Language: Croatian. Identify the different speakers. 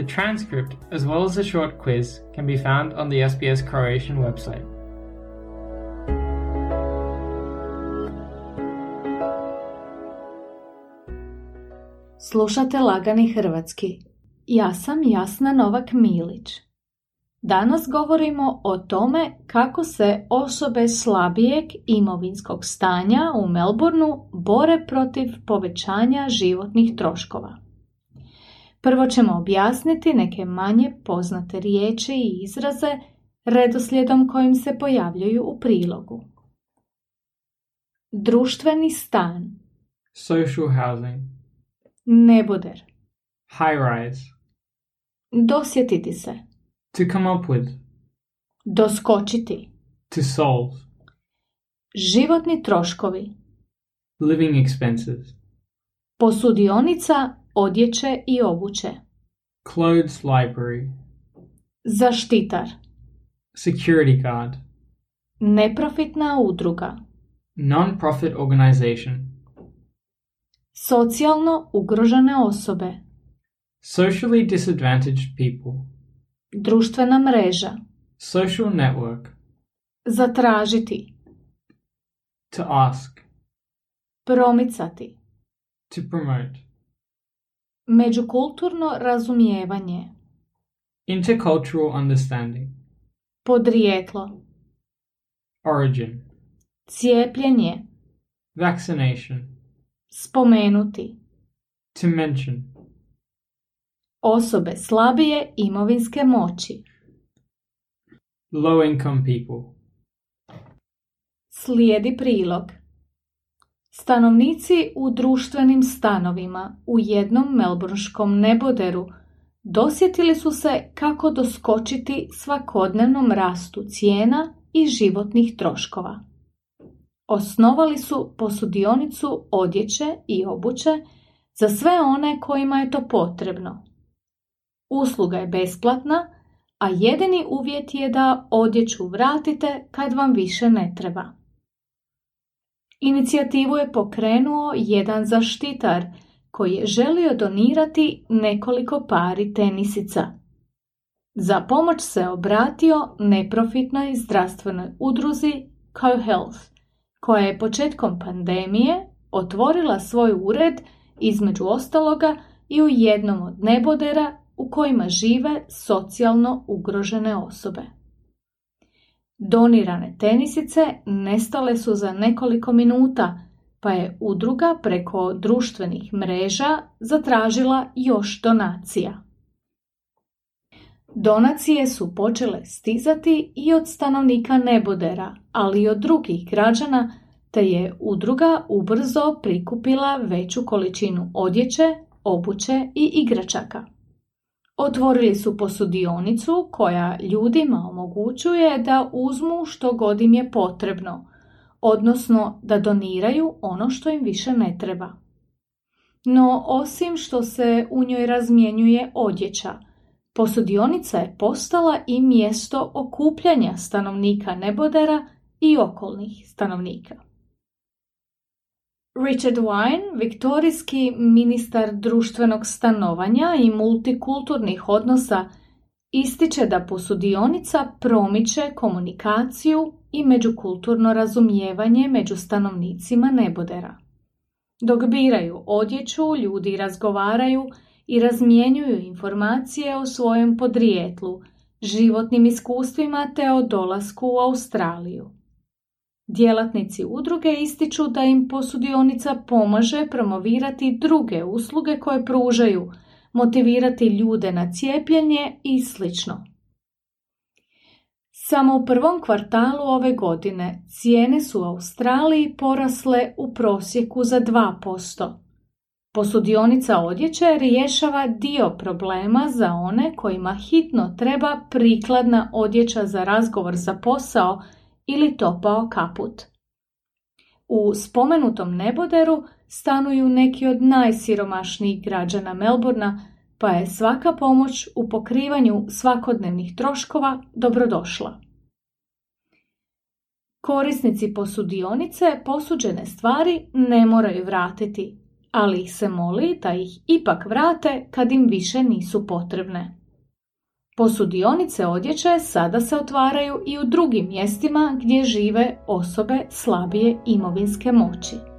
Speaker 1: The transcript, as well as a short quiz, can be found on the SBS Croatian website.
Speaker 2: Slušate Lagani Hrvatski. Ja sam Jasna Novak Milić. Danas govorimo o tome kako se osobe slabijeg imovinskog stanja u Melbourneu bore protiv povećanja životnih troškova. Prvo ćemo objasniti neke manje poznate riječi i izraze redoslijedom kojim se pojavljuju u prilogu. Društveni stan,
Speaker 1: Social housing,
Speaker 2: neboder,
Speaker 1: high rise,
Speaker 2: dosjetiti se,
Speaker 1: to come up with,
Speaker 2: doskočiti,
Speaker 1: to solve,
Speaker 2: životni troškovi,
Speaker 1: living expenses,
Speaker 2: posudionica odjeće i obuće,
Speaker 1: clothes library,
Speaker 2: zaštitar,
Speaker 1: security guard,
Speaker 2: neprofitna udruga,
Speaker 1: non-profit organization,
Speaker 2: socijalno ugrožene osobe,
Speaker 1: socially disadvantaged people,
Speaker 2: društvena mreža,
Speaker 1: social network,
Speaker 2: zatražiti,
Speaker 1: to ask,
Speaker 2: promicati,
Speaker 1: to promote,
Speaker 2: međukulturno razumijevanje,
Speaker 1: intercultural understanding,
Speaker 2: podrijetlo,
Speaker 1: origin,
Speaker 2: cijepljenje,
Speaker 1: vaccination,
Speaker 2: spomenuti,
Speaker 1: to mention,
Speaker 2: osobe slabije imovinske moći,
Speaker 1: low income people,
Speaker 2: slijedi prilog. Stanovnici u društvenim stanovima u jednom melbourneškom neboderu dosjetili su se kako doskočiti svakodnevnom rastu cijena i životnih troškova. Osnovali su posudionicu odjeće i obuće za sve one kojima je to potrebno. Usluga je besplatna, a jedini uvjet je da odjeću vratite kad vam više ne treba. Inicijativu je pokrenuo jedan zaštitar koji je želio donirati nekoliko pari tenisica. Za pomoć se obratio neprofitnoj zdravstvenoj udruzi CoHealth, koja je početkom pandemije otvorila svoj ured između ostaloga i u jednom od nebodera u kojima žive socijalno ugrožene osobe. Donirane tenisice nestale su za nekoliko minuta, pa je udruga preko društvenih mreža zatražila još donacija. Donacije su počele stizati i od stanovnika Nebodera, ali i od drugih građana, te je udruga ubrzo prikupila veću količinu odjeće, obuće i igračaka. Otvorili su posudionicu koja ljudima omogućuje da uzmu što god im je potrebno, odnosno da doniraju ono što im više ne treba. No, osim što se u njoj razmjenjuje odjeća, posudionica je postala i mjesto okupljanja stanovnika Nebodera i okolnih stanovnika. Richard Wine, viktorijski ministar društvenog stanovanja i multikulturnih odnosa, ističe da posudionica promiče komunikaciju i međukulturno razumijevanje među stanovnicima Nebodera. Dok biraju odjeću, ljudi razgovaraju i razmjenjuju informacije o svojem podrijetlu, životnim iskustvima te o dolasku u Australiju. Djelatnici udruge ističu da im posudionica pomaže promovirati druge usluge koje pružaju, motivirati ljude na cijepljenje i sl. Samo u prvom kvartalu ove godine cijene su u Australiji porasle u prosjeku za 2%, Posudionica odjeće rješava dio problema za one kojima hitno treba prikladna odjeća za razgovor za posao ili topao kaput. U spomenutom neboderu stanuju neki od najsiromašnijih građana Melburna, pa je svaka pomoć u pokrivanju svakodnevnih troškova dobrodošla. Korisnici posudionice posuđene stvari ne moraju vratiti, ali ih se moli da ih ipak vrate kad im više nisu potrebne. Posudionice odjeće sada se otvaraju i u drugim mjestima gdje žive osobe slabije imovinske moći.